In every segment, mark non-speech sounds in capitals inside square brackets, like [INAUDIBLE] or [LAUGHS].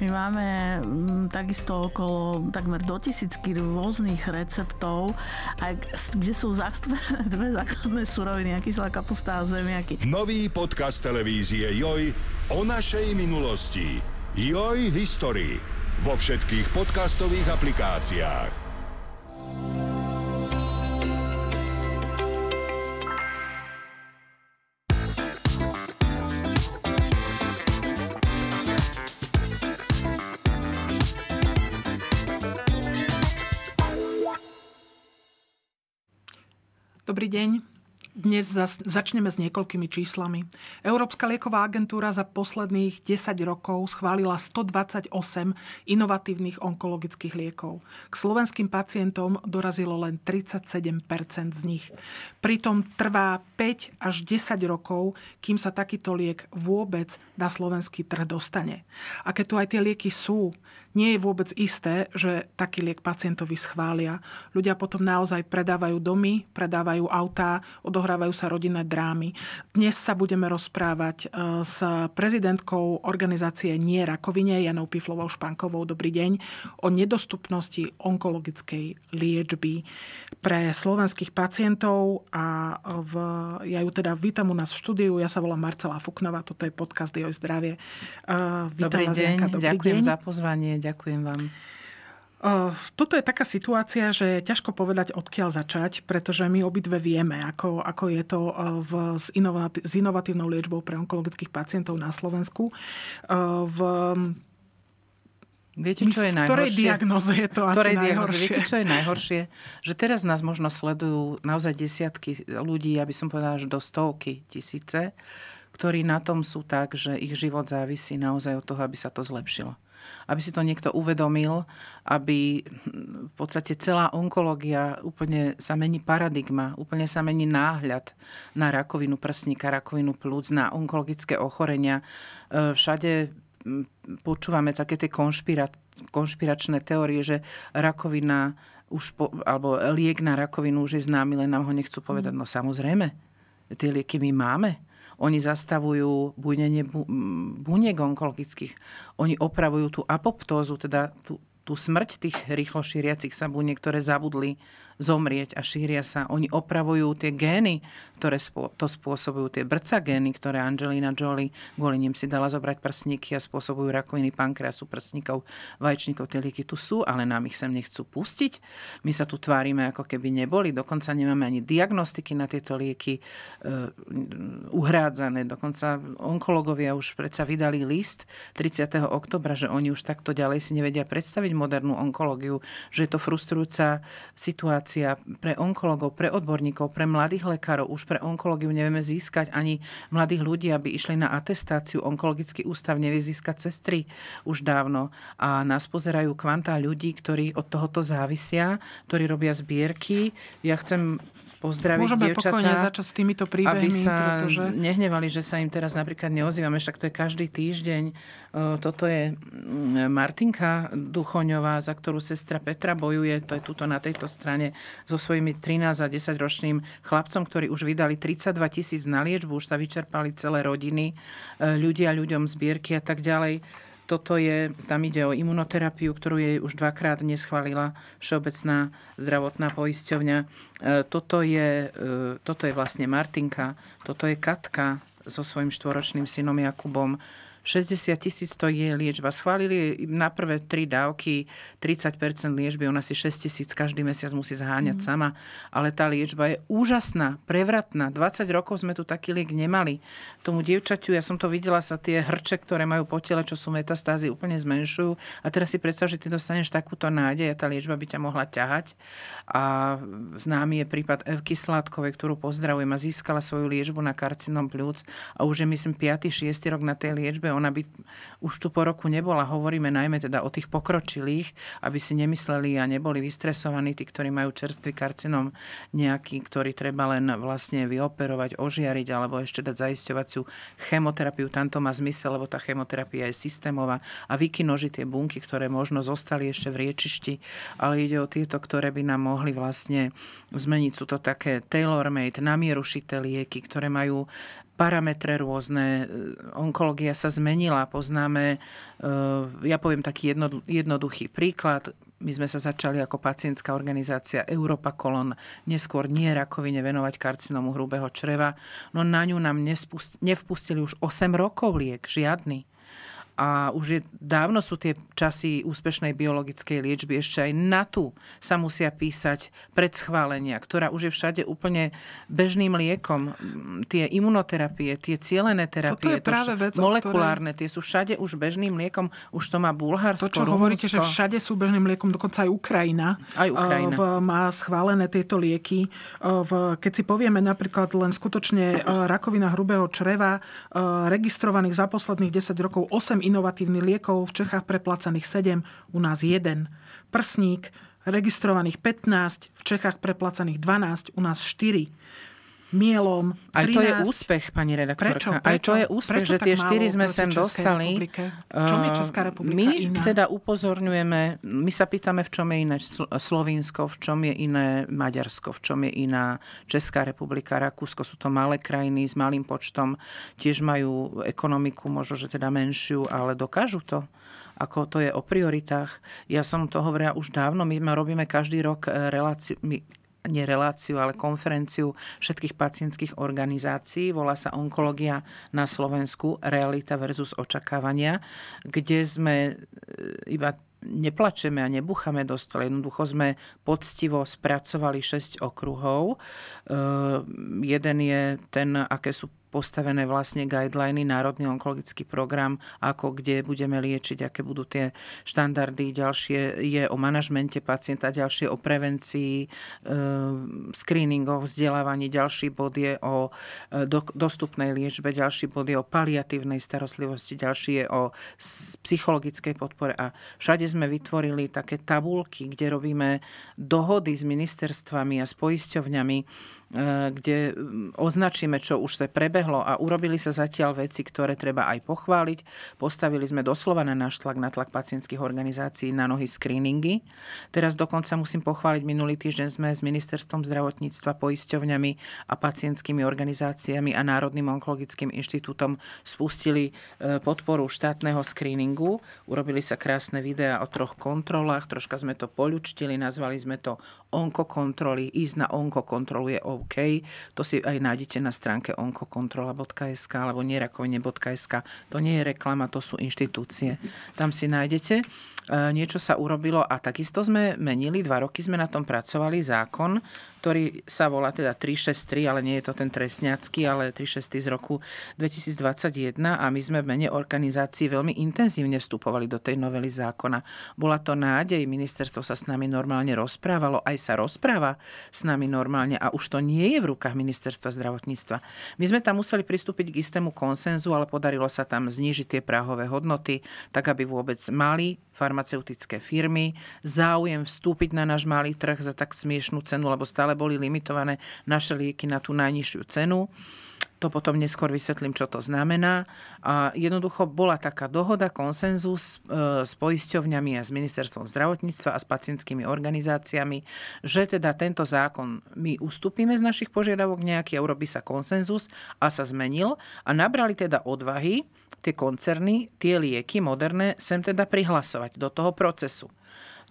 My máme m, takisto okolo takmer do tisícky rôznych receptov, aj, kde sú zastúpené [LAUGHS] dve základné suroviny, kyslá kapusta a zemiaky. Nový podcast televízie Joj o našej minulosti. Joj History vo všetkých podcastových aplikáciách. Dobrý deň. Dnes začneme s niekoľkými číslami. Európska lieková agentúra za posledných 10 rokov schválila 128 inovatívnych onkologických liekov. K slovenským pacientom dorazilo len 37% z nich. Pritom trvá 5 až 10 rokov, kým sa takýto liek vôbec na slovenský trh dostane. A keď tu aj tie lieky sú, nie je vôbec isté, že taký liek pacientovi schvália. Ľudia potom naozaj predávajú domy, predávajú autá, odohrávajú sa rodinné drámy. Dnes sa budeme rozprávať e, s prezidentkou organizácie Nie rakovine, Janou Piflovou Špankovou. Dobrý deň. O nedostupnosti onkologickej liečby pre slovenských pacientov a v, ja ju teda vítam u nás v štúdiu. Ja sa volám Marcela Fuknova, toto je podcast Joj zdravie. Uh, dobrý deň, dobrý ďakujem deň. za pozvanie ďakujem vám. Toto je taká situácia, že je ťažko povedať, odkiaľ začať, pretože my obidve vieme, ako, ako je to v, s, inovatí, s inovatívnou liečbou pre onkologických pacientov na Slovensku. V, Viete, čo je najhoršie? V ktorej diagnoze je to asi najhoršie? Viete, čo je najhoršie? Že teraz nás možno sledujú naozaj desiatky ľudí, aby som povedala, až do stovky tisíce, ktorí na tom sú tak, že ich život závisí naozaj od toho, aby sa to zlepšilo aby si to niekto uvedomil, aby v podstate celá onkológia úplne sa mení paradigma, úplne sa mení náhľad na rakovinu prsníka, rakovinu plúc, na onkologické ochorenia. E, všade počúvame také tie konšpira, konšpiračné teórie, že rakovina už po, alebo liek na rakovinu už je známy, len nám ho nechcú povedať. No samozrejme, tie lieky my máme oni zastavujú bujnenie buniek onkologických. Oni opravujú tú apoptózu, teda tú, tú smrť tých rýchlo šíriacich sa buniek, ktoré zabudli zomrieť a šíria sa. Oni opravujú tie gény, ktoré to spôsobujú, tie brca gény, ktoré Angelina Jolie kvôli nim si dala zobrať prsníky a spôsobujú rakoviny pankreasu, prsníkov, vaječníkov. Tie lieky tu sú, ale nám ich sem nechcú pustiť. My sa tu tvárime, ako keby neboli. Dokonca nemáme ani diagnostiky na tieto lieky e, uhrádzané. Dokonca onkológovia už predsa vydali list 30. oktobra, že oni už takto ďalej si nevedia predstaviť modernú onkológiu, že je to frustrujúca situácia informácia pre onkologov, pre odborníkov, pre mladých lekárov. Už pre onkológiu nevieme získať ani mladých ľudí, aby išli na atestáciu. Onkologický ústav nevie získať sestry už dávno. A nás pozerajú kvantá ľudí, ktorí od tohoto závisia, ktorí robia zbierky. Ja chcem pozdraviť Môžeme dievčatá, pokojne začať s týmito príbehmi, aby sa pretože... nehnevali, že sa im teraz napríklad neozývame, však to je každý týždeň. Toto je mm, Martinka Duchoňová, za ktorú sestra Petra bojuje, to je tuto na tejto strane, so svojimi 13 a 10 ročným chlapcom, ktorí už vydali 32 tisíc na liečbu, už sa vyčerpali celé rodiny, e, ľudia ľuďom zbierky a tak ďalej toto je, tam ide o imunoterapiu, ktorú jej už dvakrát neschválila Všeobecná zdravotná poisťovňa. E, toto je, e, toto je vlastne Martinka, toto je Katka so svojím štvoročným synom Jakubom. 60 tisíc to je liečba. Schválili na prvé tri dávky 30% liečby, ona si 6 tisíc každý mesiac musí zháňať mm. sama, ale tá liečba je úžasná, prevratná. 20 rokov sme tu taký liek nemali. Tomu dievčaťu, ja som to videla, sa tie hrče, ktoré majú po tele, čo sú metastázy, úplne zmenšujú. A teraz si predstav, že ty dostaneš takúto nádej a tá liečba by ťa mohla ťahať. A známy je prípad Evky Sládkovej, ktorú pozdravujem a získala svoju liečbu na karcinom pľúc a už je myslím 5. 6. rok na tej liečbe ona by už tu po roku nebola. Hovoríme najmä teda o tých pokročilých, aby si nemysleli a neboli vystresovaní tí, ktorí majú čerstvý karcinom nejaký, ktorý treba len vlastne vyoperovať, ožiariť alebo ešte dať zaisťovaciu chemoterapiu. Tam to má zmysel, lebo tá chemoterapia je systémová a vykinoži tie bunky, ktoré možno zostali ešte v riečišti, ale ide o tieto, ktoré by nám mohli vlastne zmeniť. Sú to také tailor-made, namierušité lieky, ktoré majú parametre rôzne, onkológia sa zmenila, poznáme, ja poviem taký jednoduchý príklad, my sme sa začali ako pacientská organizácia Europa Kolon neskôr nie rakovine venovať karcinomu hrubého čreva, no na ňu nám nevpustili už 8 rokov liek, žiadny a už je, dávno sú tie časy úspešnej biologickej liečby. Ešte aj na tu sa musia písať predschválenia, ktorá už je všade úplne bežným liekom. Tie imunoterapie, tie cielené terapie, Toto je práve vec, molekulárne, ktorej... tie sú všade už bežným liekom. Už to má Bulharsko, To, čo Rumunsko. hovoríte, že všade sú bežným liekom, dokonca aj Ukrajina, aj Ukrajina. V, má schválené tieto lieky. V, keď si povieme napríklad len skutočne rakovina hrubého čreva, registrovaných za posledných 10 rokov 8 inovatívnych liekov, v Čechách preplácaných 7, u nás 1. Prsník, registrovaných 15, v Čechách preplácaných 12, u nás 4 mielom. 13. Aj to je úspech, pani redaktorka. Prečo? Prečo? Aj to je úspech, Prečo že tie štyri sme sem dostali. Republike? V čom je Česká republika My iná? teda upozorňujeme, my sa pýtame, v čom je iné Slovinsko, v čom je iné Maďarsko, v čom je iná Česká republika, Rakúsko. Sú to malé krajiny s malým počtom, tiež majú ekonomiku možno, že teda menšiu, ale dokážu to ako to je o prioritách. Ja som to hovorila už dávno, my robíme každý rok eh, reláciu, my nie reláciu, ale konferenciu všetkých pacientských organizácií. Volá sa Onkológia na Slovensku, realita versus očakávania, kde sme e, iba neplačeme a nebuchame do stola. Jednoducho sme poctivo spracovali 6 okruhov. E, jeden je ten, aké sú postavené vlastne guideliny, Národný onkologický program, ako kde budeme liečiť, aké budú tie štandardy. Ďalšie je o manažmente pacienta, ďalšie o prevencii, e, screeningoch, vzdelávaní, ďalší bod je o e, do, dostupnej liečbe, ďalší bod je o paliatívnej starostlivosti, ďalší je o psychologickej podpore. A všade sme vytvorili také tabulky, kde robíme dohody s ministerstvami a s poisťovňami, E, kde označíme, čo už sa prebehlo a urobili sa zatiaľ veci, ktoré treba aj pochváliť. Postavili sme doslova na náš tlak, na tlak pacientských organizácií na nohy screeningy. Teraz dokonca musím pochváliť, minulý týždeň sme s Ministerstvom zdravotníctva, poisťovňami a pacientskými organizáciami a Národným onkologickým inštitútom spustili e, podporu štátneho screeningu. Urobili sa krásne videá o troch kontrolách, troška sme to poľučtili, nazvali sme to onkokontroly. Ísť na onkokontrolu je OK. To si aj nájdete na stránke onkokontrola.sk alebo nerakovine.sk. To nie je reklama, to sú inštitúcie. Tam si nájdete. E, niečo sa urobilo a takisto sme menili, dva roky sme na tom pracovali, zákon, ktorý sa volá teda 363, ale nie je to ten trestňacký, ale 363 z roku 2021 a my sme v mene organizácií veľmi intenzívne vstupovali do tej novely zákona. Bola to nádej, ministerstvo sa s nami normálne rozprávalo, aj sa rozpráva s nami normálne a už to nie je v rukách ministerstva zdravotníctva. My sme tam museli pristúpiť k istému konsenzu, ale podarilo sa tam znížiť tie práhové hodnoty, tak aby vôbec mali farmaceutické firmy záujem vstúpiť na náš malý trh za tak smiešnú cenu, lebo stále boli limitované naše lieky na tú najnižšiu cenu. To potom neskôr vysvetlím, čo to znamená. A jednoducho bola taká dohoda, konsenzus e, s poisťovňami a s ministerstvom zdravotníctva a s pacientskými organizáciami, že teda tento zákon my ustúpime z našich požiadavok nejaký a urobí sa konsenzus a sa zmenil a nabrali teda odvahy tie koncerny, tie lieky moderné sem teda prihlasovať do toho procesu.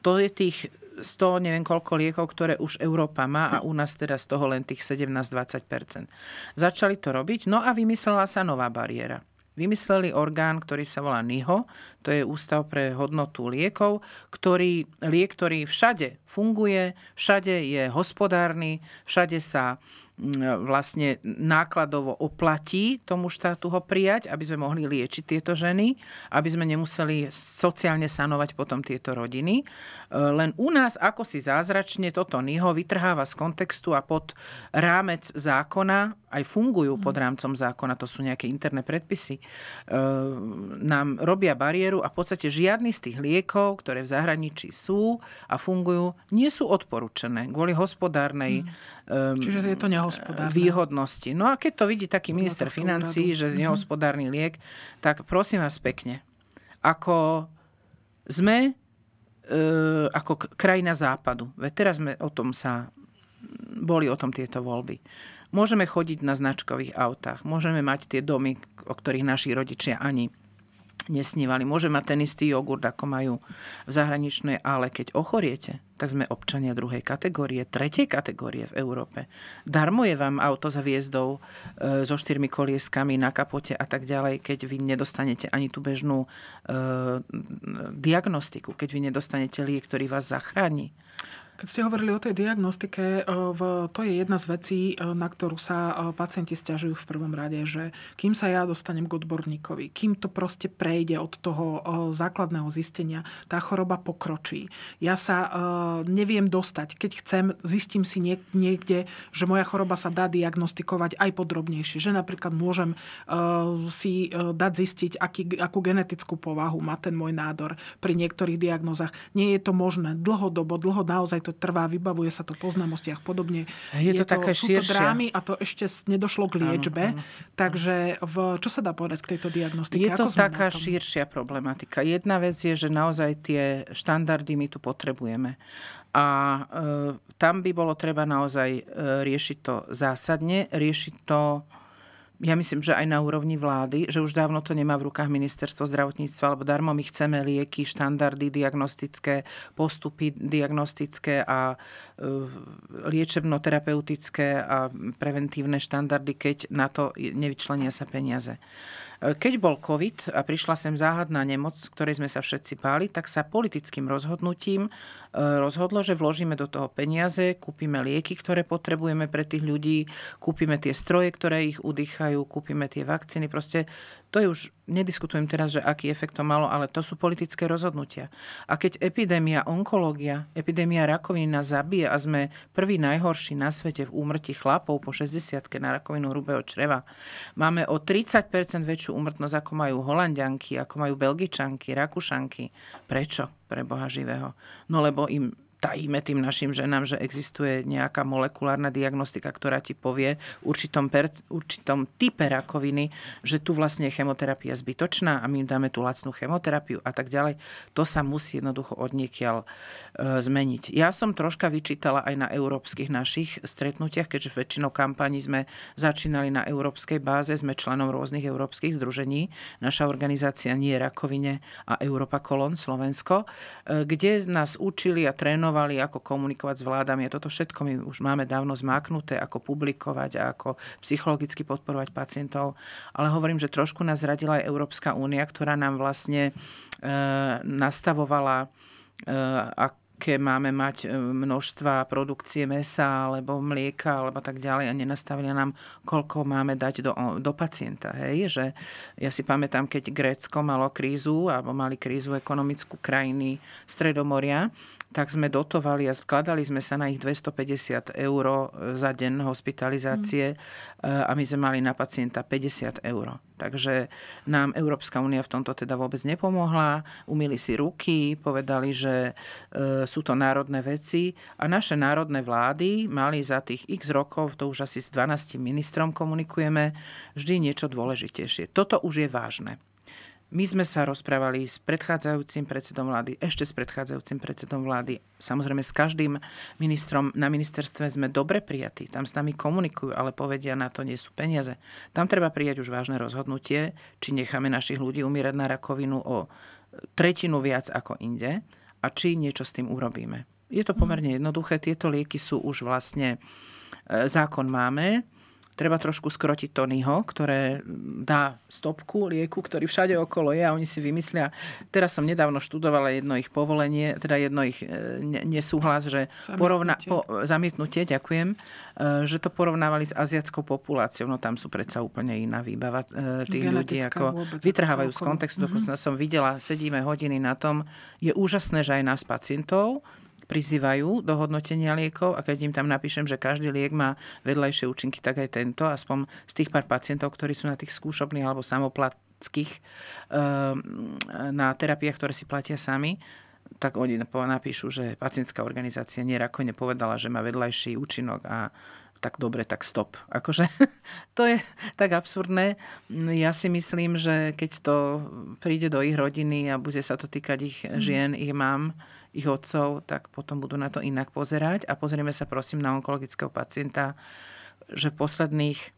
To je tých 100, neviem koľko liekov, ktoré už Európa má a u nás teda z toho len tých 17-20%. Začali to robiť, no a vymyslela sa nová bariéra. Vymysleli orgán, ktorý sa volá NIHO, to je Ústav pre hodnotu liekov, ktorý, liek, ktorý všade funguje, všade je hospodárny, všade sa vlastne nákladovo oplatí tomu štátu ho prijať, aby sme mohli liečiť tieto ženy, aby sme nemuseli sociálne sanovať potom tieto rodiny. E, len u nás ako si zázračne toto NIHO vytrháva z kontextu a pod rámec zákona, aj fungujú pod rámcom zákona, to sú nejaké interné predpisy, e, nám robia bariéru a v podstate žiadny z tých liekov, ktoré v zahraničí sú a fungujú, nie sú odporúčené kvôli hospodárnej um, Čiže je to nehospodárne. výhodnosti. No a keď to vidí taký minister financí, že Mhm. nehospodárny liek, tak prosím vás pekne, ako sme e, ako krajina západu, veď teraz sme o tom sa, boli o tom tieto voľby. Môžeme chodiť na značkových autách, môžeme mať tie domy, o ktorých naši rodičia ani nesnívali. Môže mať ten istý jogurt, ako majú v zahraničnej, ale keď ochoriete, tak sme občania druhej kategórie, tretej kategórie v Európe. Darmo je vám auto za hviezdou e, so štyrmi kolieskami na kapote a tak ďalej, keď vy nedostanete ani tú bežnú e, diagnostiku, keď vy nedostanete liek, ktorý vás zachráni. Keď ste hovorili o tej diagnostike, e, to je jedna z vecí, e, na ktorú sa e, pacienti stiažujú v prvom rade, že kým sa ja dostanem k odborníkovi, kým to proste prejde od toho základného zistenia, tá choroba pokročí. Ja sa neviem dostať. Keď chcem, zistím si niekde, že moja choroba sa dá diagnostikovať aj podrobnejšie. Že napríklad môžem si dať zistiť, aký, akú genetickú povahu má ten môj nádor pri niektorých diagnozách. Nie je to možné dlhodobo, dlho naozaj to trvá, vybavuje sa to po známostiach podobne. Je, je to, to také sú to drámy a to ešte nedošlo k liečbe. Áno, áno. Takže v, čo sa dá povedať k tejto diagnostike? Je to Ako taká širšia problematika. Jedna vec je, že naozaj tie štandardy my tu potrebujeme. A e, tam by bolo treba naozaj e, riešiť to zásadne, riešiť to ja myslím, že aj na úrovni vlády, že už dávno to nemá v rukách ministerstvo zdravotníctva, lebo darmo my chceme lieky, štandardy diagnostické, postupy diagnostické a e, liečebno-terapeutické a preventívne štandardy, keď na to nevyčlenia sa peniaze. Keď bol COVID a prišla sem záhadná nemoc, ktorej sme sa všetci báli, tak sa politickým rozhodnutím e, rozhodlo, že vložíme do toho peniaze, kúpime lieky, ktoré potrebujeme pre tých ľudí, kúpime tie stroje, ktoré ich udýchajú, kúpime tie vakcíny. Proste to je už, nediskutujem teraz, že aký efekt to malo, ale to sú politické rozhodnutia. A keď epidémia onkológia, epidémia rakoviny nás zabije a sme prvý najhorší na svete v úmrti chlapov po 60 na rakovinu hrubého čreva, máme o 30% väčšiu úmrtnosť, ako majú holandianky, ako majú belgičanky, rakušanky. Prečo? Pre Boha živého. No lebo im tajíme tým našim ženám, že existuje nejaká molekulárna diagnostika, ktorá ti povie v určitom, per, určitom type rakoviny, že tu vlastne je chemoterapia zbytočná a my im dáme tú lacnú chemoterapiu a tak ďalej. To sa musí jednoducho odniekiaľ zmeniť. Ja som troška vyčítala aj na európskych našich stretnutiach, keďže väčšinou kampaní sme začínali na európskej báze, sme členom rôznych európskych združení. Naša organizácia nie rakovine a Európa Kolon Slovensko, e, kde nás učili a trénovali ako komunikovať s vládami. A toto všetko my už máme dávno zmáknuté, ako publikovať a ako psychologicky podporovať pacientov. Ale hovorím, že trošku nás zradila aj Európska únia, ktorá nám vlastne e, nastavovala e, aké máme mať e, množstva produkcie mesa alebo mlieka alebo tak ďalej a nenastavili nám, koľko máme dať do, do pacienta. Hej? Že ja si pamätám, keď Grécko malo krízu alebo mali krízu ekonomickú krajiny Stredomoria, tak sme dotovali a skladali sme sa na ich 250 eur za deň hospitalizácie mm. a my sme mali na pacienta 50 eur. Takže nám Európska únia v tomto teda vôbec nepomohla. Umili si ruky, povedali, že e, sú to národné veci a naše národné vlády mali za tých x rokov, to už asi s 12 ministrom komunikujeme, vždy niečo dôležitejšie. Toto už je vážne. My sme sa rozprávali s predchádzajúcim predsedom vlády, ešte s predchádzajúcim predsedom vlády. Samozrejme s každým ministrom na ministerstve sme dobre prijatí. Tam s nami komunikujú, ale povedia, na to nie sú peniaze. Tam treba prijať už vážne rozhodnutie, či necháme našich ľudí umierať na rakovinu o tretinu viac ako inde a či niečo s tým urobíme. Je to pomerne jednoduché. Tieto lieky sú už vlastne, e, zákon máme, treba trošku skrotiť Tonyho, ktoré dá stopku lieku, ktorý všade okolo je a oni si vymyslia. Teraz som nedávno študovala jedno ich povolenie, teda jedno ich e, nesúhlas, že zamietnutie. Porovna, po, zamietnutie, ďakujem, e, že to porovnávali s aziatskou populáciou. No tam sú predsa úplne iná výbava e, tých Genetická ľudí, ako vytrhávajú z kontextu. Mm-hmm. som videla, sedíme hodiny na tom. Je úžasné, že aj nás pacientov prizývajú do hodnotenia liekov a keď im tam napíšem, že každý liek má vedľajšie účinky, tak aj tento, aspoň z tých pár pacientov, ktorí sú na tých skúšobných alebo samoplatských ehm, na terapiách, ktoré si platia sami, tak oni napíšu, že pacientská organizácia nierako nepovedala, že má vedľajší účinok a tak dobre, tak stop. [LAUGHS] Akože to je tak absurdné. Ja si myslím, že keď to príde do ich rodiny a bude sa to týkať ich mhm. žien, ich mám, ich otcov, tak potom budú na to inak pozerať. A pozrieme sa prosím na onkologického pacienta, že v posledných e,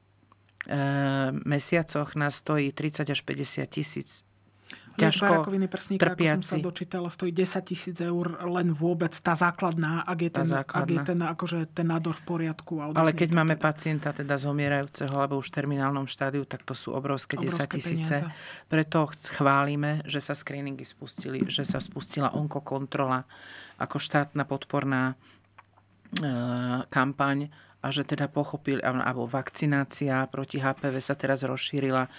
mesiacoch nás stojí 30 až 50 tisíc ťažko rakoviny prsníka, trpiaci. ako som sa dočítala, stojí 10 tisíc eur len vôbec tá základná, ak je ten, základná. ak je ten, akože ten nádor v poriadku. A Ale keď máme teda. pacienta teda zomierajúceho alebo už v terminálnom štádiu, tak to sú obrovské, obrovské 10 tisíce. Preto chválime, že sa screeningy spustili, že sa spustila onkokontrola ako štátna podporná e, kampaň a že teda pochopili, alebo vakcinácia proti HPV sa teraz rozšírila e,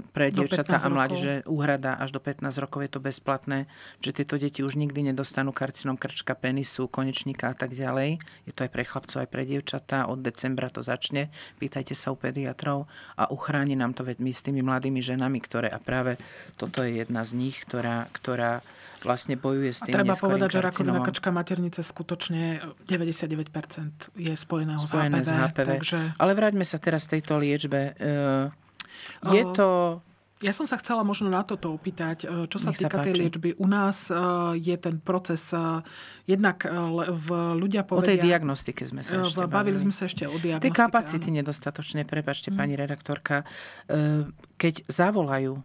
pre dievčatá a mládeže úhrada až do 15 rokov je to bezplatné, že tieto deti už nikdy nedostanú karcinom krčka, penisu, konečníka a tak ďalej. Je to aj pre chlapcov, aj pre dievčatá. Od decembra to začne. Pýtajte sa u pediatrov a uchráni nám to veď my s tými mladými ženami, ktoré a práve toto je jedna z nich, ktorá, ktorá vlastne bojuje s tým a treba povedať, že rakovina krčka maternice skutočne 99% je spojeného spojené s HPV. S HPV. Takže... Ale vráťme sa teraz tejto liečbe. E, je to... Ja som sa chcela možno na toto opýtať, e, čo sa Nech týka sa tej liečby. U nás e, je ten proces jednak v ľudia povedia... O tej diagnostike sme sa ešte bavili. Bavili sme sa ešte o diagnostike. Tie kapacity áno. nedostatočne, prepačte hmm. pani redaktorka. Keď zavolajú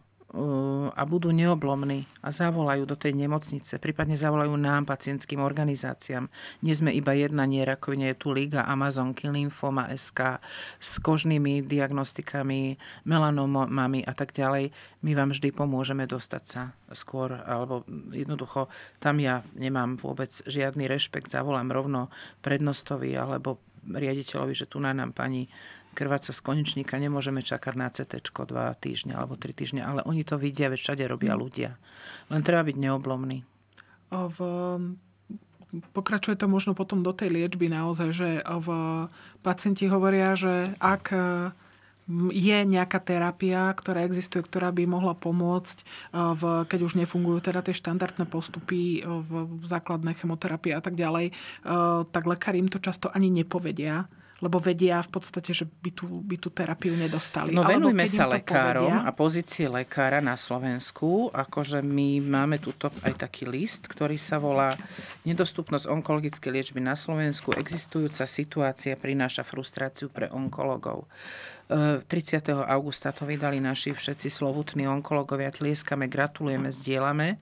a budú neoblomní a zavolajú do tej nemocnice, prípadne zavolajú nám, pacientským organizáciám. Nie sme iba jedna, nie rakovine, je tu Liga Amazonky, Lymphoma SK s kožnými diagnostikami, melanomami a tak ďalej. My vám vždy pomôžeme dostať sa skôr, alebo jednoducho tam ja nemám vôbec žiadny rešpekt, zavolám rovno prednostovi alebo riaditeľovi, že tu na nám pani krváca z konečníka, nemôžeme čakať na CT 2 týždne alebo 3 týždne, ale oni to vidia, veď všade robia ľudia. Len treba byť neoblomný. V, pokračuje to možno potom do tej liečby naozaj, že v, pacienti hovoria, že ak je nejaká terapia, ktorá existuje, ktorá by mohla pomôcť, v, keď už nefungujú teda tie štandardné postupy v základnej chemoterapii a tak ďalej, tak lekári im to často ani nepovedia lebo vedia v podstate, že by tú, by tú terapiu nedostali. No venujme sa lekárom povedia, a pozície lekára na Slovensku. Akože my máme tuto aj taký list, ktorý sa volá Nedostupnosť onkologickej liečby na Slovensku. Existujúca situácia prináša frustráciu pre onkologov. 30. E, augusta to vydali naši všetci slovutní onkologovia. Tlieskame, gratulujeme, zdieľame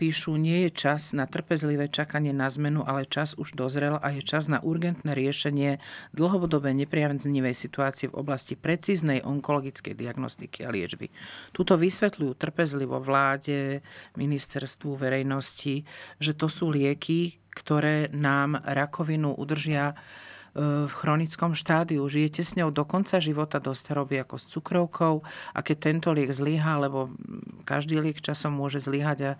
píšu, nie je čas na trpezlivé čakanie na zmenu, ale čas už dozrel a je čas na urgentné riešenie dlhodobé nepriaznivej situácie v oblasti precíznej onkologickej diagnostiky a liečby. Tuto vysvetľujú trpezlivo vláde, ministerstvu, verejnosti, že to sú lieky, ktoré nám rakovinu udržia v chronickom štádiu, žije s ňou do konca života dosť robí ako s cukrovkou a keď tento liek zlyhá, lebo každý liek časom môže zlyhať a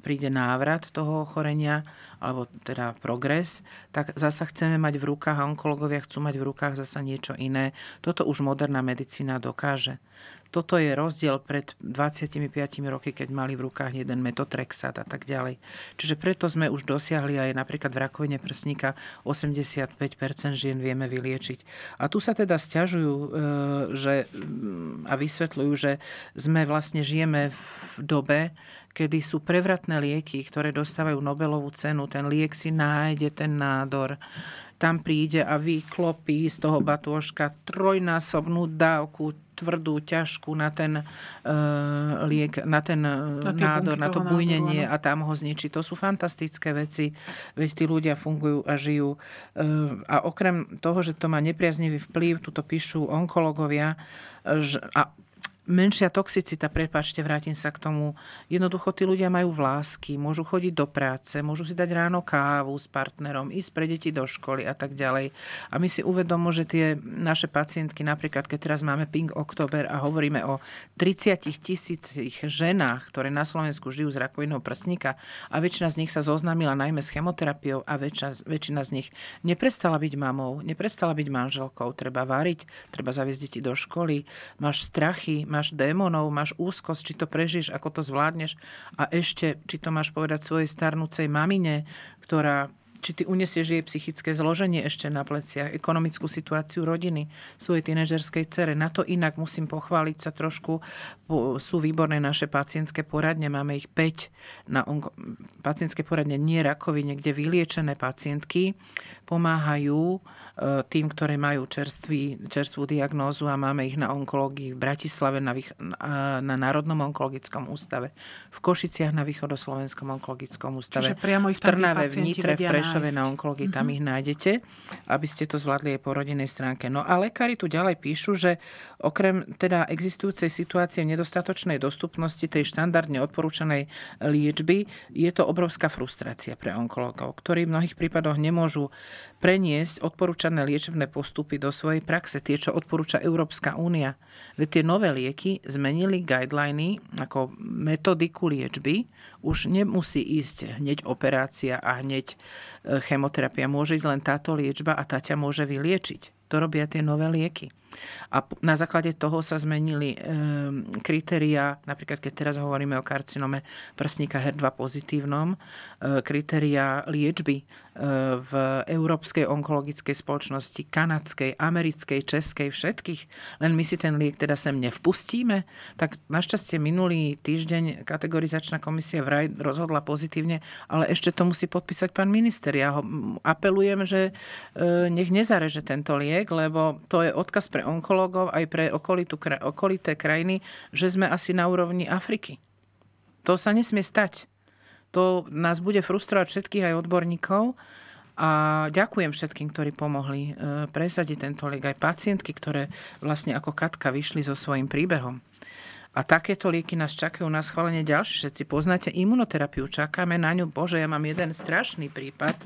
príde návrat toho ochorenia, alebo teda progres, tak zasa chceme mať v rukách, a onkologovia chcú mať v rukách zasa niečo iné. Toto už moderná medicína dokáže. Toto je rozdiel pred 25 roky, keď mali v rukách jeden metotrexat a tak ďalej. Čiže preto sme už dosiahli aj napríklad v rakovine prsníka 85% žien vieme vyliečiť. A tu sa teda stiažujú e, že, a vysvetľujú, že sme vlastne žijeme v dobe, kedy sú prevratné lieky, ktoré dostávajú Nobelovú cenu. Ten liek si nájde ten nádor tam príde a vyklopí z toho batôžka trojnásobnú dávku tvrdú, ťažkú na ten uh, liek, na ten e, na nádor, na to bujnenie nádoru, a tam ho zničí. To sú fantastické veci, veď tí ľudia fungujú a žijú. Uh, a okrem toho, že to má nepriaznivý vplyv, tuto píšu onkologovia, že, a menšia toxicita, prepáčte, vrátim sa k tomu. Jednoducho tí ľudia majú vlásky, môžu chodiť do práce, môžu si dať ráno kávu s partnerom, ísť pre deti do školy a tak ďalej. A my si uvedomo, že tie naše pacientky, napríklad keď teraz máme Pink Oktober a hovoríme o 30 tisícich ženách, ktoré na Slovensku žijú z rakovinou prsníka a väčšina z nich sa zoznámila najmä s chemoterapiou a väčšina, väčšina z nich neprestala byť mamou, neprestala byť manželkou, treba variť, treba zaviesť deti do školy, máš strachy, máš máš démonov, máš úzkosť, či to prežiješ, ako to zvládneš a ešte, či to máš povedať svojej starnúcej mamine, ktorá či ty unesieš jej psychické zloženie ešte na pleciach, ekonomickú situáciu rodiny, svojej tínežerskej cere. Na to inak musím pochváliť sa trošku. Sú výborné naše pacientské poradne, máme ich 5 na onko- pacientské poradne nie rakovine, kde vyliečené pacientky pomáhajú E, tým, ktoré majú čerstvý, čerstvú diagnózu a máme ich na onkológii v Bratislave na, na Národnom onkologickom ústave, v Košiciach na Východoslovenskom onkologickom ústave, Čiže priamo ich v Trnave, v Nitre, v Prešove na onkológii, tam mm-hmm. ich nájdete, aby ste to zvládli aj po rodinnej stránke. No a lekári tu ďalej píšu, že okrem teda existujúcej situácie nedostatočnej dostupnosti tej štandardne odporúčanej liečby, je to obrovská frustrácia pre onkológov, ktorí v mnohých prípadoch nemôžu preniesť odporúčané liečebné postupy do svojej praxe, tie, čo odporúča Európska únia. Veď tie nové lieky zmenili guideliny ako metodiku liečby. Už nemusí ísť hneď operácia a hneď e, chemoterapia. Môže ísť len táto liečba a tá ťa môže vyliečiť. To robia tie nové lieky. A na základe toho sa zmenili e, kritéria, napríklad keď teraz hovoríme o karcinome prsníka HER2 pozitívnom, e, kritéria liečby v Európskej onkologickej spoločnosti, kanadskej, americkej, českej, všetkých, len my si ten liek teda sem nevpustíme, tak našťastie minulý týždeň kategorizačná komisia vraj rozhodla pozitívne, ale ešte to musí podpísať pán minister. Ja ho apelujem, že e, nech nezareže tento liek, lebo to je odkaz pre onkológov, aj pre okolitú, okolité krajiny, že sme asi na úrovni Afriky. To sa nesmie stať. To nás bude frustrovať všetkých aj odborníkov. A ďakujem všetkým, ktorí pomohli e, presadiť tento liek. Aj pacientky, ktoré vlastne ako Katka vyšli so svojím príbehom. A takéto lieky nás čakajú na schválenie ďalšie. Všetci poznáte imunoterapiu, čakáme na ňu. Bože, ja mám jeden strašný prípad.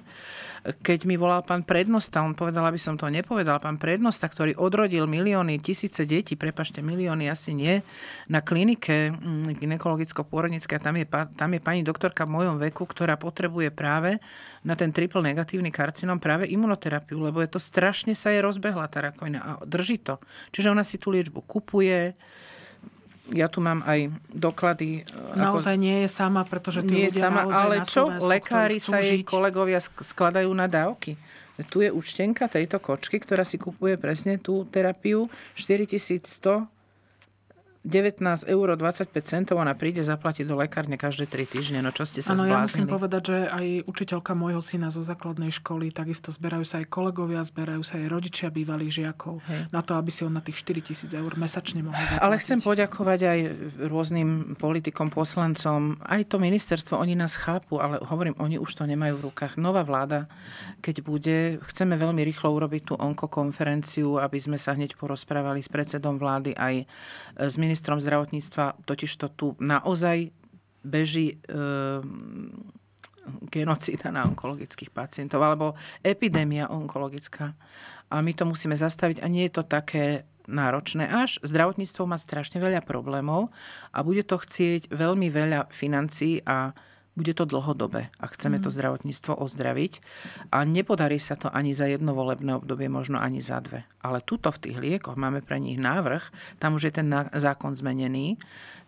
Keď mi volal pán prednosta, on povedal, aby som to nepovedal, pán prednosta, ktorý odrodil milióny, tisíce detí, prepašte, milióny asi nie, na klinike mm, ginekologicko-pôrodnické, tam je, tam je pani doktorka v mojom veku, ktorá potrebuje práve na ten triple negatívny karcinom práve imunoterapiu, lebo je to strašne sa je rozbehla tá rakovina a drží to. Čiže ona si tú liečbu kupuje, ja tu mám aj doklady. E, Naozaj ako... nie je sama, pretože tí nie ľudia sama, ale čo lekári sa jej kolegovia skladajú na dávky. Tu je účtenka tejto kočky, ktorá si kupuje presne tú terapiu 4100 19 eur 25 centov ona príde zaplatiť do lekárne každé 3 týždne. No čo ste sa ano, ja musím povedať, že aj učiteľka môjho syna zo základnej školy, takisto zberajú sa aj kolegovia, zberajú sa aj rodičia bývalých žiakov Hej. na to, aby si on na tých 4 tisíc eur mesačne mohol zaplatiť. Ale chcem poďakovať aj rôznym politikom, poslancom. Aj to ministerstvo, oni nás chápu, ale hovorím, oni už to nemajú v rukách. Nová vláda, keď bude, chceme veľmi rýchlo urobiť tú onkokonferenciu, aby sme sa hneď porozprávali s predsedom vlády aj s ministrom zdravotníctva, totiž to tu naozaj beží e, genocída na onkologických pacientov alebo epidémia onkologická. A my to musíme zastaviť a nie je to také náročné až. Zdravotníctvo má strašne veľa problémov a bude to chcieť veľmi veľa financií a bude to dlhodobé a chceme to mhm. zdravotníctvo ozdraviť. A nepodarí sa to ani za jedno volebné obdobie, možno ani za dve. Ale tuto v tých liekoch máme pre nich návrh, tam už je ten zákon zmenený.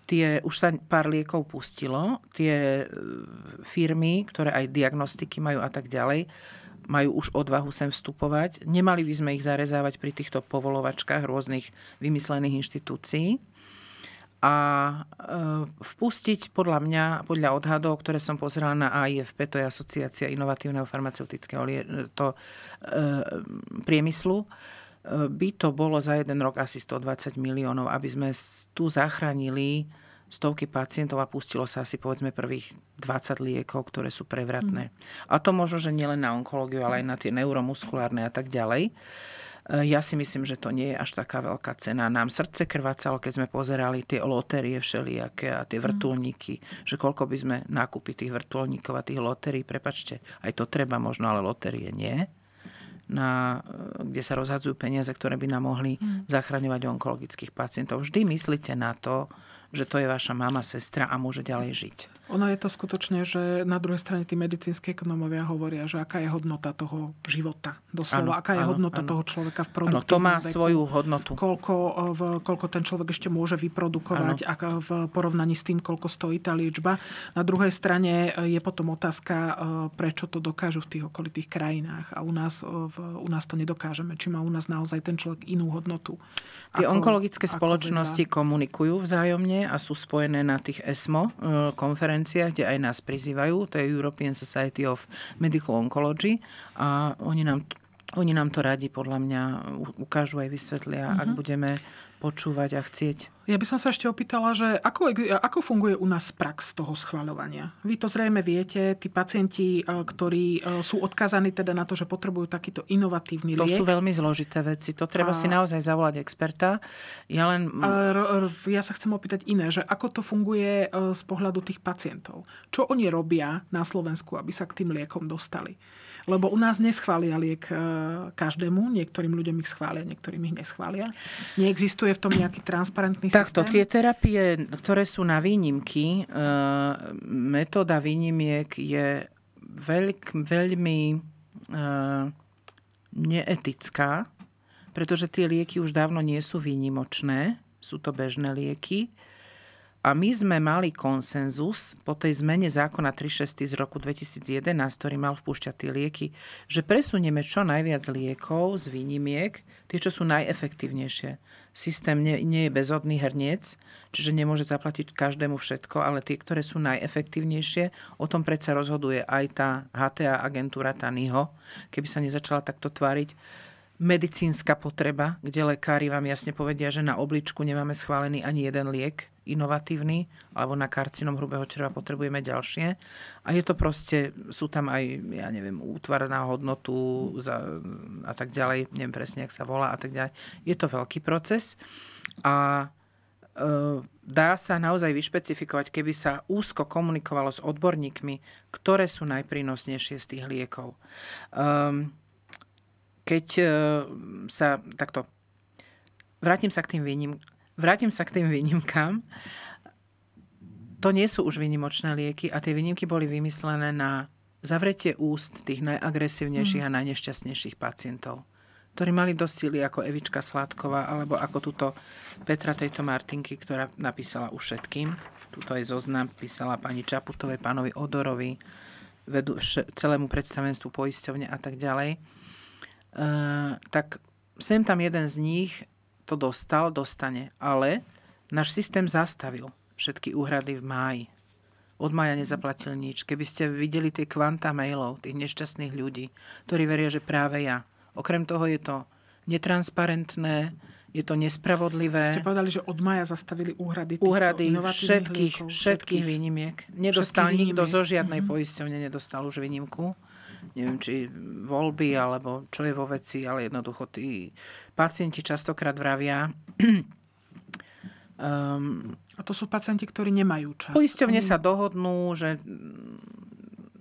Tie, už sa pár liekov pustilo, tie e, firmy, ktoré aj diagnostiky majú a tak ďalej, majú už odvahu sem vstupovať. Nemali by sme ich zarezávať pri týchto povolovačkách rôznych vymyslených inštitúcií a e, vpustiť podľa mňa, podľa odhadov, ktoré som pozerala na AIFP, to je Asociácia inovatívneho farmaceutického to, e, priemyslu, e, by to bolo za jeden rok asi 120 miliónov, aby sme tu zachránili stovky pacientov a pustilo sa asi povedzme prvých 20 liekov, ktoré sú prevratné. Mm. A to možno, že nielen na onkológiu, ale aj na tie neuromuskulárne a tak ďalej. E, ja si myslím, že to nie je až taká veľká cena. Nám srdce krvácalo, keď sme pozerali tie lotérie všelijaké a tie mm. vrtulníky, mm. že koľko by sme nákupy tých vrtulníkov a tých lotérií, prepačte, aj to treba možno, ale lotérie nie na, e, kde sa rozhadzujú peniaze, ktoré by nám mohli mm. zachraňovať onkologických pacientov. Vždy myslíte na to, že to je vaša mama, sestra a môže ďalej žiť. Ono je to skutočne, že na druhej strane tí medicínske ekonomovia hovoria, že aká je hodnota toho života. Doslova, ano, aká je ano, hodnota ano. toho človeka v produktu. to má veku, svoju hodnotu. Koľko, v, koľko ten človek ešte môže vyprodukovať a v porovnaní s tým, koľko stojí tá liečba. Na druhej strane je potom otázka, e, prečo to dokážu v tých okolitých krajinách a u nás, v, u nás to nedokážeme. Či má u nás naozaj ten človek inú hodnotu. Tie onkologické spoločnosti vedľa. komunikujú vzájomne a sú spojené na tých ESMO e, konferenciách kde aj nás prizývajú, to je European Society of Medical Oncology a oni nám, oni nám to radi podľa mňa ukážu aj vysvetlia, mm-hmm. ak mhm. budeme počúvať a chcieť. Ja by som sa ešte opýtala, že ako, ako funguje u nás prax toho schváľovania? Vy to zrejme viete, tí pacienti, e, ktorí e, sú odkazaní teda na to, že potrebujú takýto inovatívny to liek. To sú veľmi zložité veci. To treba a... si naozaj zavolať experta. Ja len... Ja sa chcem opýtať iné, že ako to funguje e, z pohľadu tých pacientov? Čo oni robia na Slovensku, aby sa k tým liekom dostali? Lebo u nás neschvália liek e, každému, niektorým ľuďom ich schvália, niektorým ich neschvália. Neexistuje v tom nejaký transparentný Takto, systém? tie terapie, ktoré sú na výnimky, e, metóda výnimiek je veľk, veľmi e, neetická, pretože tie lieky už dávno nie sú výnimočné, sú to bežné lieky a my sme mali konsenzus po tej zmene zákona 36 z roku 2011, ktorý mal vpúšťať tie lieky, že presunieme čo najviac liekov z výnimiek, tie, čo sú najefektívnejšie. Systém nie, nie je bezodný hrniec, čiže nemôže zaplatiť každému všetko, ale tie, ktoré sú najefektívnejšie, o tom predsa rozhoduje aj tá HTA agentúra, tá NIHO, keby sa nezačala takto tváriť medicínska potreba, kde lekári vám jasne povedia, že na obličku nemáme schválený ani jeden liek, inovatívny, alebo na karcinom hrubého čreva potrebujeme ďalšie. A je to proste, sú tam aj, ja neviem, útvar na hodnotu za, a tak ďalej, neviem presne, ak sa volá a tak ďalej. Je to veľký proces a e, dá sa naozaj vyšpecifikovať, keby sa úzko komunikovalo s odborníkmi, ktoré sú najprínosnejšie z tých liekov. Um, keď e, sa takto vrátim sa k tým výnim, Vrátim sa k tým výnimkám. To nie sú už výnimočné lieky a tie výnimky boli vymyslené na zavretie úst tých najagresívnejších mm. a najnešťastnejších pacientov, ktorí mali dosť síly ako Evička Sládková alebo ako túto Petra tejto Martinky, ktorá napísala už všetkým. Tuto je zoznam, písala pani Čaputovej, pánovi Odorovi, vedu, vš- celému predstavenstvu poisťovne a tak ďalej. E, tak sem tam jeden z nich to dostal, dostane. Ale náš systém zastavil všetky úhrady v máji. Od maja nezaplatil nič. Keby ste videli tie kvanta mailov, tých nešťastných ľudí, ktorí veria, že práve ja. Okrem toho je to netransparentné, je to nespravodlivé. Ste povedali, že od maja zastavili úhrady Úhrady všetkých, liekov, všetkých, všetkých výnimiek. Nedostal nikto zo žiadnej mm-hmm. poisťovne, nedostal už výnimku neviem, či voľby, alebo čo je vo veci, ale jednoducho tí pacienti častokrát vravia, um, [CLEARS THROAT] a to sú pacienti, ktorí nemajú čas. Poisťovne sa dohodnú, že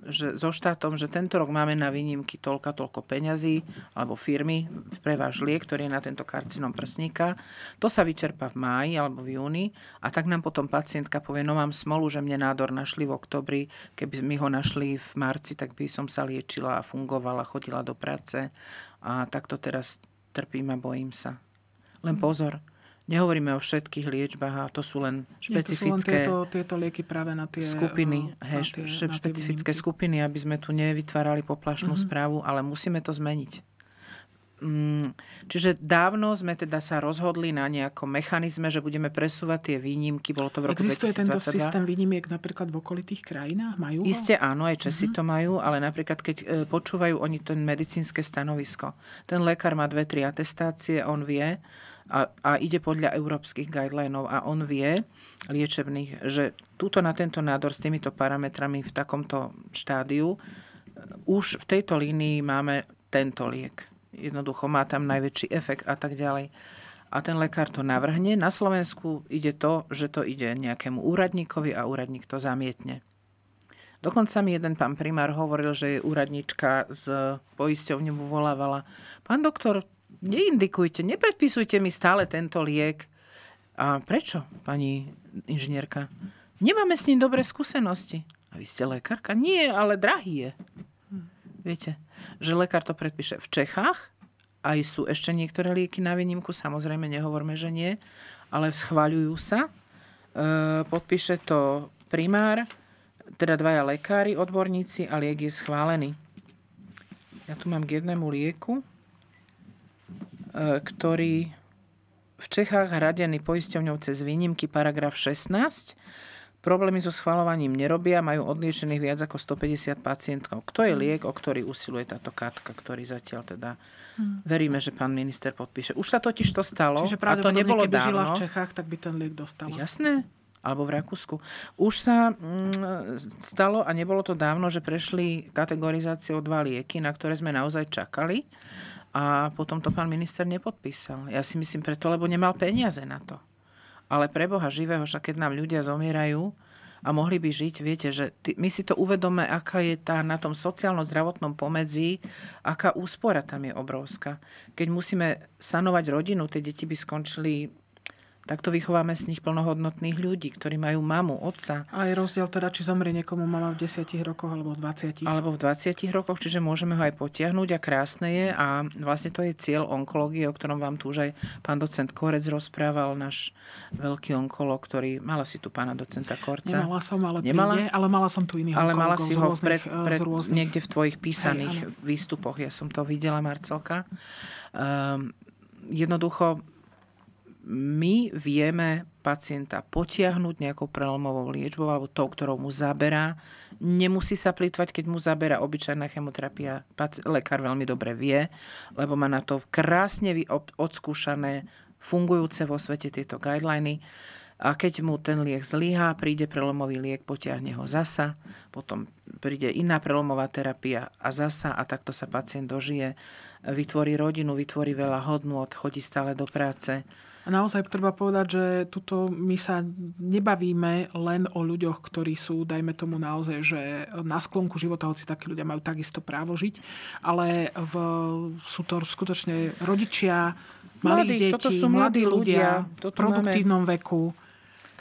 že so štátom, že tento rok máme na výnimky toľko toľko peňazí alebo firmy pre váš liek, ktorý je na tento karcinom prsníka. To sa vyčerpa v máji alebo v júni a tak nám potom pacientka povie, no mám smolu, že mne nádor našli v oktobri, keby mi ho našli v marci, tak by som sa liečila a fungovala, chodila do práce a takto teraz trpím a bojím sa. Len pozor, Nehovoríme o všetkých liečbách a to sú len špecifické Nie, to sú len tieto, tieto lieky práve na tie skupiny, uh, hej, na tie, špecifické na tie skupiny, aby sme tu nevytvárali poplašnú uh-huh. správu, ale musíme to zmeniť. Mm, čiže dávno sme teda sa rozhodli na nejakom mechanizme, že budeme presúvať tie výnimky. Bolo to v roku Existuje 2022. tento systém výnimiek napríklad v okolitých krajinách? Majú ho? Isté áno, aj Česi uh-huh. to majú, ale napríklad keď e, počúvajú oni ten medicínske stanovisko. Ten lekár má dve, tri atestácie, on vie, a, a ide podľa európskych guidelinov a on vie, liečebných, že túto na tento nádor s týmito parametrami v takomto štádiu už v tejto línii máme tento liek. Jednoducho má tam najväčší efekt a tak ďalej. A ten lekár to navrhne. Na Slovensku ide to, že to ide nejakému úradníkovi a úradník to zamietne. Dokonca mi jeden pán primár hovoril, že je úradnička z poisťovne volávala. Pán doktor, neindikujte, nepredpisujte mi stále tento liek. A prečo, pani inžinierka? Nemáme s ním dobré skúsenosti. A vy ste lekárka? Nie, ale drahý je. Viete, že lekár to predpíše v Čechách, aj sú ešte niektoré lieky na výnimku, samozrejme nehovorme, že nie, ale schváľujú sa. E, podpíše to primár, teda dvaja lekári, odborníci a liek je schválený. Ja tu mám k jednému lieku, ktorý v Čechách hradený poisťovňou cez výnimky paragraf 16 Problémy so schvalovaním nerobia, majú odliečených viac ako 150 pacientov. Kto je liek, o ktorý usiluje táto Katka, ktorý zatiaľ teda hmm. veríme, že pán minister podpíše. Už sa totiž to stalo Čiže a to nebolo keby dávno. žila v Čechách, tak by ten liek dostala. Jasné, alebo v Rakúsku. Už sa mm, stalo, a nebolo to dávno, že prešli kategorizáciou dva lieky, na ktoré sme naozaj čakali a potom to pán minister nepodpísal. Ja si myslím preto, lebo nemal peniaze na to. Ale pre Boha živého, však keď nám ľudia zomierajú a mohli by žiť, viete, že ty, my si to uvedome, aká je tá na tom sociálno-zdravotnom pomedzi, aká úspora tam je obrovská. Keď musíme sanovať rodinu, tie deti by skončili takto vychováme z nich plnohodnotných ľudí, ktorí majú mamu, otca. A je rozdiel teda, či zomrie niekomu mama v 10 rokoch alebo v 20. Alebo v 20 rokoch, čiže môžeme ho aj potiahnuť a krásne je a vlastne to je cieľ onkológie, o ktorom vám tu už aj pán docent Korec rozprával, náš veľký onkolog, ktorý, mala si tu pána docenta Korca. Nemala som, ale Nemala? Príde, ale mala som tu iných Ale mala si ho rôznych, pred, eh, pred, rôznych... niekde v tvojich písaných Hej, výstupoch. Ja som to videla, Marcelka. Um, jednoducho my vieme pacienta potiahnuť nejakou prelomovou liečbou alebo tou, ktorou mu zaberá. Nemusí sa plýtvať, keď mu zaberá obyčajná chemoterapia. Lekár veľmi dobre vie, lebo má na to krásne odskúšané, fungujúce vo svete tieto guideliny. A keď mu ten liek zlyhá, príde prelomový liek, potiahne ho zasa, potom príde iná prelomová terapia a zasa a takto sa pacient dožije, vytvorí rodinu, vytvorí veľa hodnôt, chodí stále do práce a naozaj treba povedať, že tuto my sa nebavíme len o ľuďoch, ktorí sú, dajme tomu naozaj, že na sklonku života, hoci takí ľudia majú takisto právo žiť, ale v, sú to skutočne rodičia, malí deti, toto sú mladí ľudia, ľudia v produktívnom máme... veku,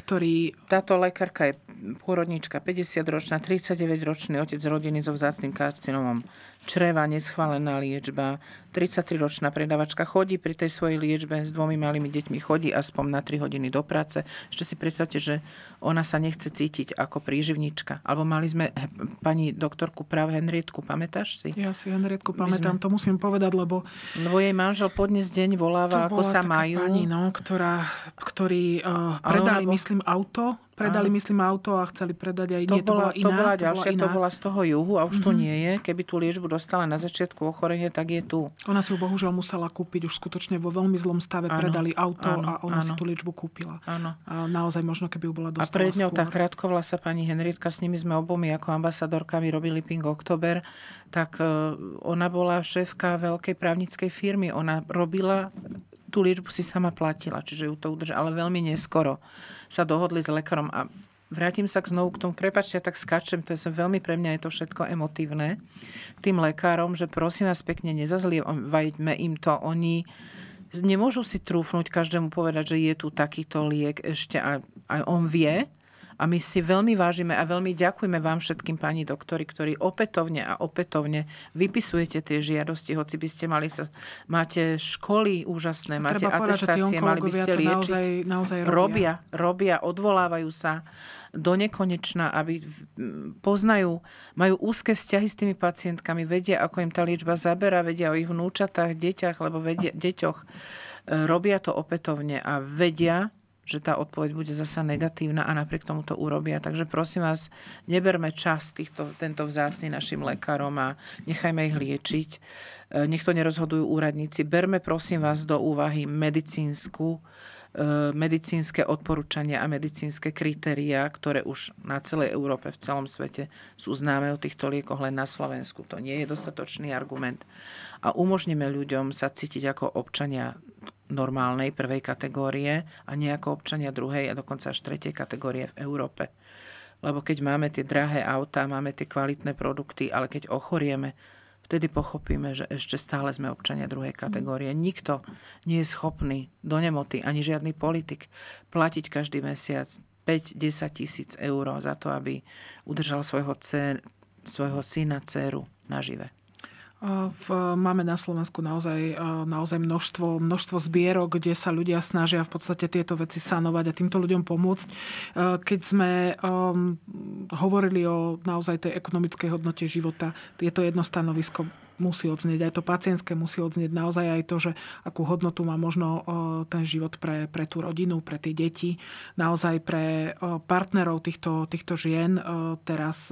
ktorí... Táto lekárka je pôrodnička, 50-ročná, 39-ročný otec rodiny so vzácným karcinomom čreva, neschválená liečba. 33-ročná predavačka chodí pri tej svojej liečbe s dvomi malými deťmi, chodí aspoň na 3 hodiny do práce. Ešte si predstavte, že ona sa nechce cítiť ako príživnička. Alebo mali sme eh, pani doktorku práve Henrietku, pamätáš si? Ja si Henrietku pamätám, sme... to musím povedať, lebo... Lebo jej manžel podnes deň voláva, ako sa majú. pani, no, ktorá, ktorí uh, predali, bo... myslím, auto Predali, Áno. myslím, auto a chceli predať aj... To, nie, bola, to bola iná. To bola ďalšia, to bola, to bola z toho juhu a už mm-hmm. tu nie je. Keby tú liečbu dostala na začiatku ochorenia, tak je tu. Ona si ju bohužiaľ musela kúpiť už skutočne vo veľmi zlom stave. Áno. Predali auto áno. a ona áno. si tú liečbu kúpila. Áno. A naozaj možno, keby ju bola dostala A pred ňou skôr. tá krátkovlasa pani Henrietka, s nimi sme obomi ako ambasadorkami robili Pink Oktober, tak e, ona bola šéfka veľkej právnickej firmy. Ona robila tú liečbu si sama platila, čiže ju to udržala, ale veľmi neskoro sa dohodli s lekárom. A vrátim sa k znovu k tomu, prepačte, ja tak skačem, to je veľmi pre mňa je to všetko emotívne, tým lekárom, že prosím vás pekne, nezazlievajme im to, oni nemôžu si trúfnuť každému povedať, že je tu takýto liek ešte a, a on vie, a my si veľmi vážime a veľmi ďakujeme vám všetkým pani doktori, ktorí opätovne a opätovne vypisujete tie žiadosti, hoci by ste mali sa, máte školy úžasné, máte atestácie, mali by ste liečiť. Naozaj, naozaj robia. robia, robia, odvolávajú sa do nekonečna, aby poznajú, majú úzke vzťahy s tými pacientkami, vedia, ako im tá liečba zabera, vedia o ich vnúčatách, deťach, alebo vedia, deťoch. E, robia to opätovne a vedia, že tá odpoveď bude zasa negatívna a napriek tomu to urobia. Takže prosím vás, neberme čas týchto, tento vzácný našim lekárom a nechajme ich liečiť. E, nech to nerozhodujú úradníci. Berme prosím vás do úvahy medicínsku E, medicínske odporúčania a medicínske kritériá, ktoré už na celej Európe, v celom svete sú známe o týchto liekoch len na Slovensku. To nie je dostatočný argument. A umožníme ľuďom sa cítiť ako občania normálnej prvej kategórie a nie ako občania druhej a dokonca až tretej kategórie v Európe. Lebo keď máme tie drahé autá, máme tie kvalitné produkty, ale keď ochorieme, vtedy pochopíme, že ešte stále sme občania druhej kategórie. Nikto nie je schopný do nemoty, ani žiadny politik, platiť každý mesiac 5-10 tisíc eur za to, aby udržal svojho, dcer, svojho syna, dceru nažive. V, máme na Slovensku naozaj, naozaj množstvo, množstvo zbierok, kde sa ľudia snažia v podstate tieto veci sanovať a týmto ľuďom pomôcť. Keď sme um, hovorili o naozaj tej ekonomickej hodnote života, je to jedno stanovisko musí odznieť, aj to pacientské musí odznieť naozaj aj to, že akú hodnotu má možno ten život pre, pre tú rodinu, pre tie deti, naozaj pre partnerov týchto, týchto žien. Teraz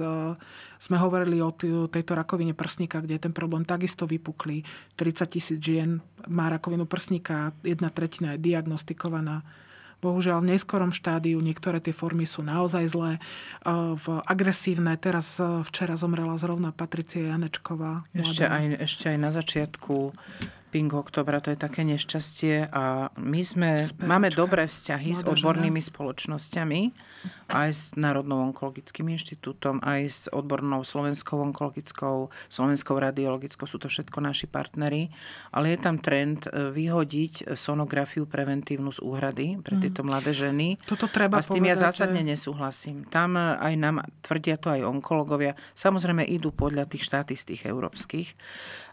sme hovorili o tejto rakovine prsníka, kde ten problém takisto vypuklý. 30 tisíc žien má rakovinu prsníka, jedna tretina je diagnostikovaná Bohužiaľ v neskorom štádiu niektoré tie formy sú naozaj zlé, v agresívne. Teraz e, včera zomrela zrovna Patricia Janečková. Ešte aj, ešte aj na začiatku Pink Oktobra, to je také nešťastie a my sme, Spevačka. máme dobré vzťahy Mladá s odbornými spoločnosťami, aj s Národnou onkologickým inštitútom, aj s odbornou Slovenskou onkologickou, Slovenskou radiologickou, sú to všetko naši partnery, ale je tam trend e, vyhodiť sonografiu preventívnu z úhrady pre mhm. tieto mladé ženy. Toto treba a s tým povedať, ja zásadne že... nesúhlasím. Tam e, aj nám tvrdia to aj onkologovia, samozrejme idú podľa tých štatistík európskych,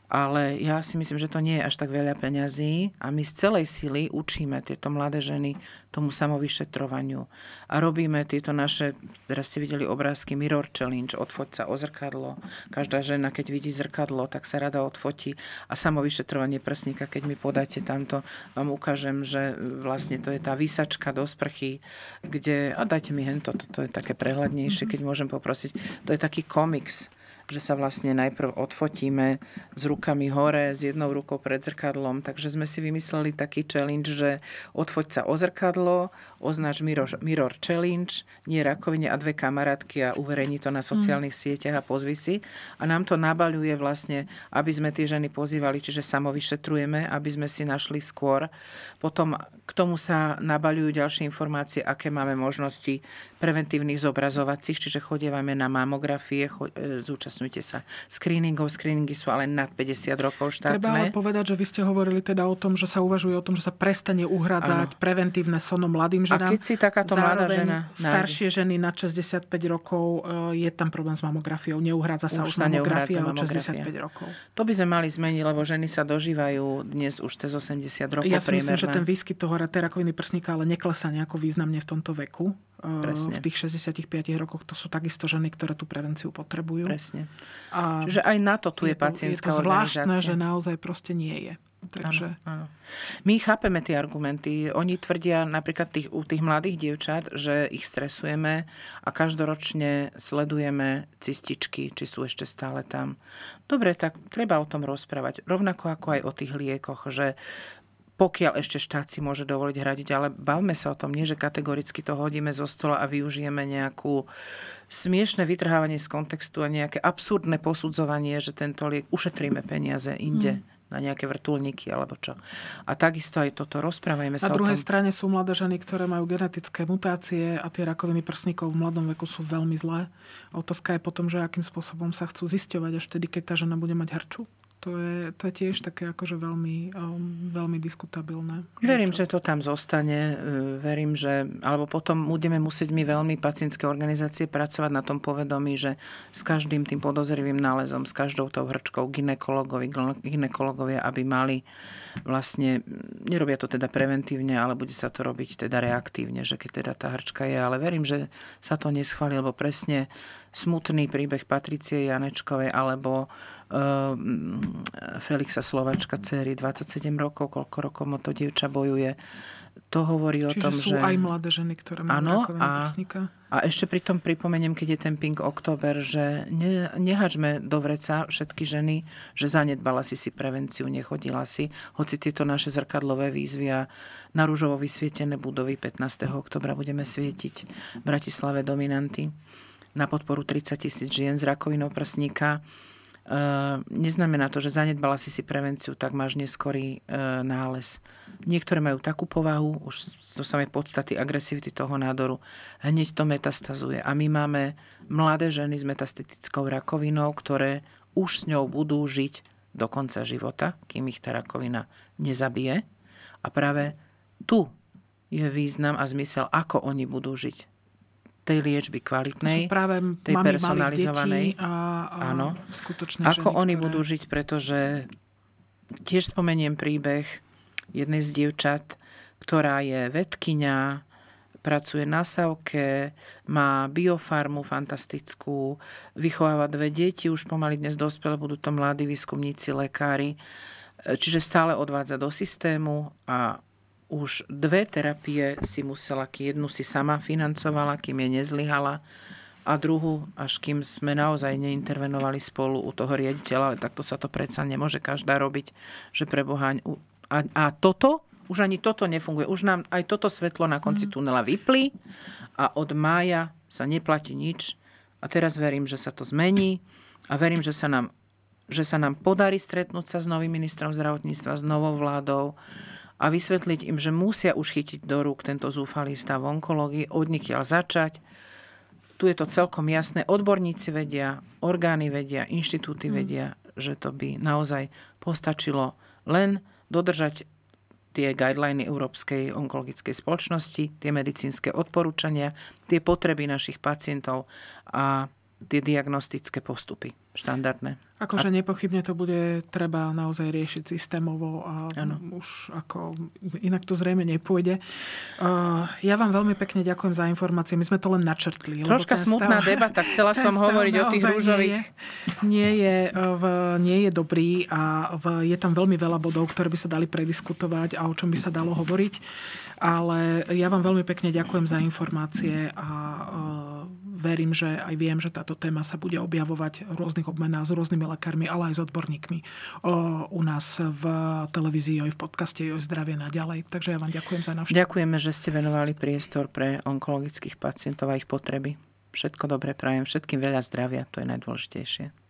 ale ja si myslím, že to nie je až tak veľa peňazí a my z celej sily učíme tieto mladé ženy tomu samovyšetrovaniu. A robíme tieto naše, teraz ste videli obrázky Mirror Challenge, odfoť sa o zrkadlo. Každá žena, keď vidí zrkadlo, tak sa rada odfotí. A samovyšetrovanie prsníka, keď mi podáte tamto, vám ukážem, že vlastne to je tá výsačka do sprchy, kde, a dajte mi hento, to je také prehľadnejšie, keď môžem poprosiť, to je taký komiks, že sa vlastne najprv odfotíme s rukami hore, s jednou rukou pred zrkadlom. Takže sme si vymysleli taký challenge, že odfoť sa o zrkadlo, označ Mirror, mirror Challenge, nie rakovine a dve kamarátky a uverejní to na sociálnych mm. sieťach a pozvi si. A nám to nabaľuje vlastne, aby sme tie ženy pozývali, čiže samovyšetrujeme, aby sme si našli skôr. Potom k tomu sa nabaľujú ďalšie informácie, aké máme možnosti preventívnych zobrazovacích, čiže chodievame na mamografie, e, zúčastňujte sa screeningov. Screeningy sú ale nad 50 rokov štátne. Treba ale povedať, že vy ste hovorili teda o tom, že sa uvažuje o tom, že sa prestane uhradzať ano. preventívne sono mladým ženám. A keď si takáto mladá žena staršie ženy na 65 rokov, e, je tam problém s mamografiou. Neuhrádza sa už, už sa mamografia od 65 rokov. To by sme mali zmeniť, lebo ženy sa dožívajú dnes už cez 80 rokov. Ja si myslím, že ten výskyt toho rakoviny prsníka ale neklesá nejako významne v tomto veku. Presne. v tých 65 rokoch to sú takisto ženy, ktoré tú prevenciu potrebujú. Presne. A Čiže aj na to tu je, je pacientská Je to zvláštne, že naozaj proste nie je. Takže... Ano, ano. My chápeme tie argumenty. Oni tvrdia napríklad tých, u tých mladých dievčat, že ich stresujeme a každoročne sledujeme cističky, či sú ešte stále tam. Dobre, tak treba o tom rozprávať. Rovnako ako aj o tých liekoch, že pokiaľ ešte štát si môže dovoliť hradiť, ale bavme sa o tom, nie že kategoricky to hodíme zo stola a využijeme nejakú smiešne vytrhávanie z kontextu a nejaké absurdné posudzovanie, že tento liek ušetríme peniaze inde. Hmm na nejaké vrtulníky alebo čo. A takisto aj toto, rozprávajme sa Na druhej o tom. strane sú mladé ženy, ktoré majú genetické mutácie a tie rakoviny prsníkov v mladom veku sú veľmi zlé. Otázka je potom, že akým spôsobom sa chcú zisťovať až vtedy, keď tá žena bude mať hrču to je, to je tiež také akože veľmi, um, veľmi diskutabilné. Verím, že to tam zostane. E, verím, že, alebo potom budeme musieť my veľmi pacientské organizácie pracovať na tom povedomí, že s každým tým podozrivým nálezom, s každou tou hrčkou ginekologovi, ginekologovia, aby mali vlastne, nerobia to teda preventívne, ale bude sa to robiť teda reaktívne, že keď teda tá hrčka je, ale verím, že sa to neschváli, lebo presne smutný príbeh Patricie Janečkovej alebo Felixa Slovačka, céry 27 rokov, koľko rokov mo to dievča bojuje. To hovorí Čiže o tom, sú že... aj mladé ženy, ktoré majú ano, a, a ešte pri tom pripomeniem, keď je ten Pink Oktober, že ne, nehačme do vreca všetky ženy, že zanedbala si si prevenciu, nechodila si, hoci tieto naše zrkadlové výzvy a na rúžovo vysvietené budovy 15. oktobra budeme svietiť v Bratislave dominanty na podporu 30 tisíc žien z rakovinou prsníka Ehm, neznamená to, že zanedbala si si prevenciu, tak máš neskorý e, nález. Niektoré majú takú povahu, už zo samej podstaty agresivity toho nádoru, hneď to metastazuje. A my máme mladé ženy s metastatickou rakovinou, ktoré už s ňou budú žiť do konca života, kým ich tá rakovina nezabije. A práve tu je význam a zmysel, ako oni budú žiť tej liečby kvalitnej, práve tej personalizovanej. A, a Áno. skutočné Ako ženy, oni ktoré... budú žiť, pretože tiež spomeniem príbeh jednej z dievčat, ktorá je vedkynia, pracuje na Savke, má biofarmu fantastickú, vychováva dve deti, už pomaly dnes dospelé, budú to mladí výskumníci, lekári. Čiže stále odvádza do systému a už dve terapie si musela, jednu si sama financovala, kým je nezlyhala a druhú, až kým sme naozaj neintervenovali spolu u toho riaditeľa, ale takto sa to predsa nemôže každá robiť, že preboháň. A, a toto, už ani toto nefunguje. Už nám aj toto svetlo na konci mm. tunela vyplí a od mája sa neplatí nič. A teraz verím, že sa to zmení a verím, že sa nám, že sa nám podarí stretnúť sa s novým ministrom zdravotníctva, s novou vládou, a vysvetliť im, že musia už chytiť do rúk tento zúfalý stav v onkológii, odnikiaľ začať. Tu je to celkom jasné. Odborníci vedia, orgány vedia, inštitúty mm. vedia, že to by naozaj postačilo len dodržať tie guideliny Európskej onkologickej spoločnosti, tie medicínske odporúčania, tie potreby našich pacientov a tie diagnostické postupy štandardné. Akože nepochybne to bude treba naozaj riešiť systémovo a ano. už ako inak to zrejme nepôjde. Uh, ja vám veľmi pekne ďakujem za informácie. My sme to len načrtli. Troška smutná stav, debata. Chcela som hovoriť o tých rúžových. Nie je, nie je, v, nie je dobrý a v, je tam veľmi veľa bodov, ktoré by sa dali prediskutovať a o čom by sa dalo hovoriť. Ale ja vám veľmi pekne ďakujem za informácie a uh, verím, že aj viem, že táto téma sa bude objavovať v rôznych obmenách s rôznymi lekármi, ale aj s odborníkmi u nás v televízii, aj v podcaste, aj zdravie naďalej. Takže ja vám ďakujem za návštevu. Ďakujeme, že ste venovali priestor pre onkologických pacientov a ich potreby. Všetko dobré prajem, všetkým veľa zdravia, to je najdôležitejšie.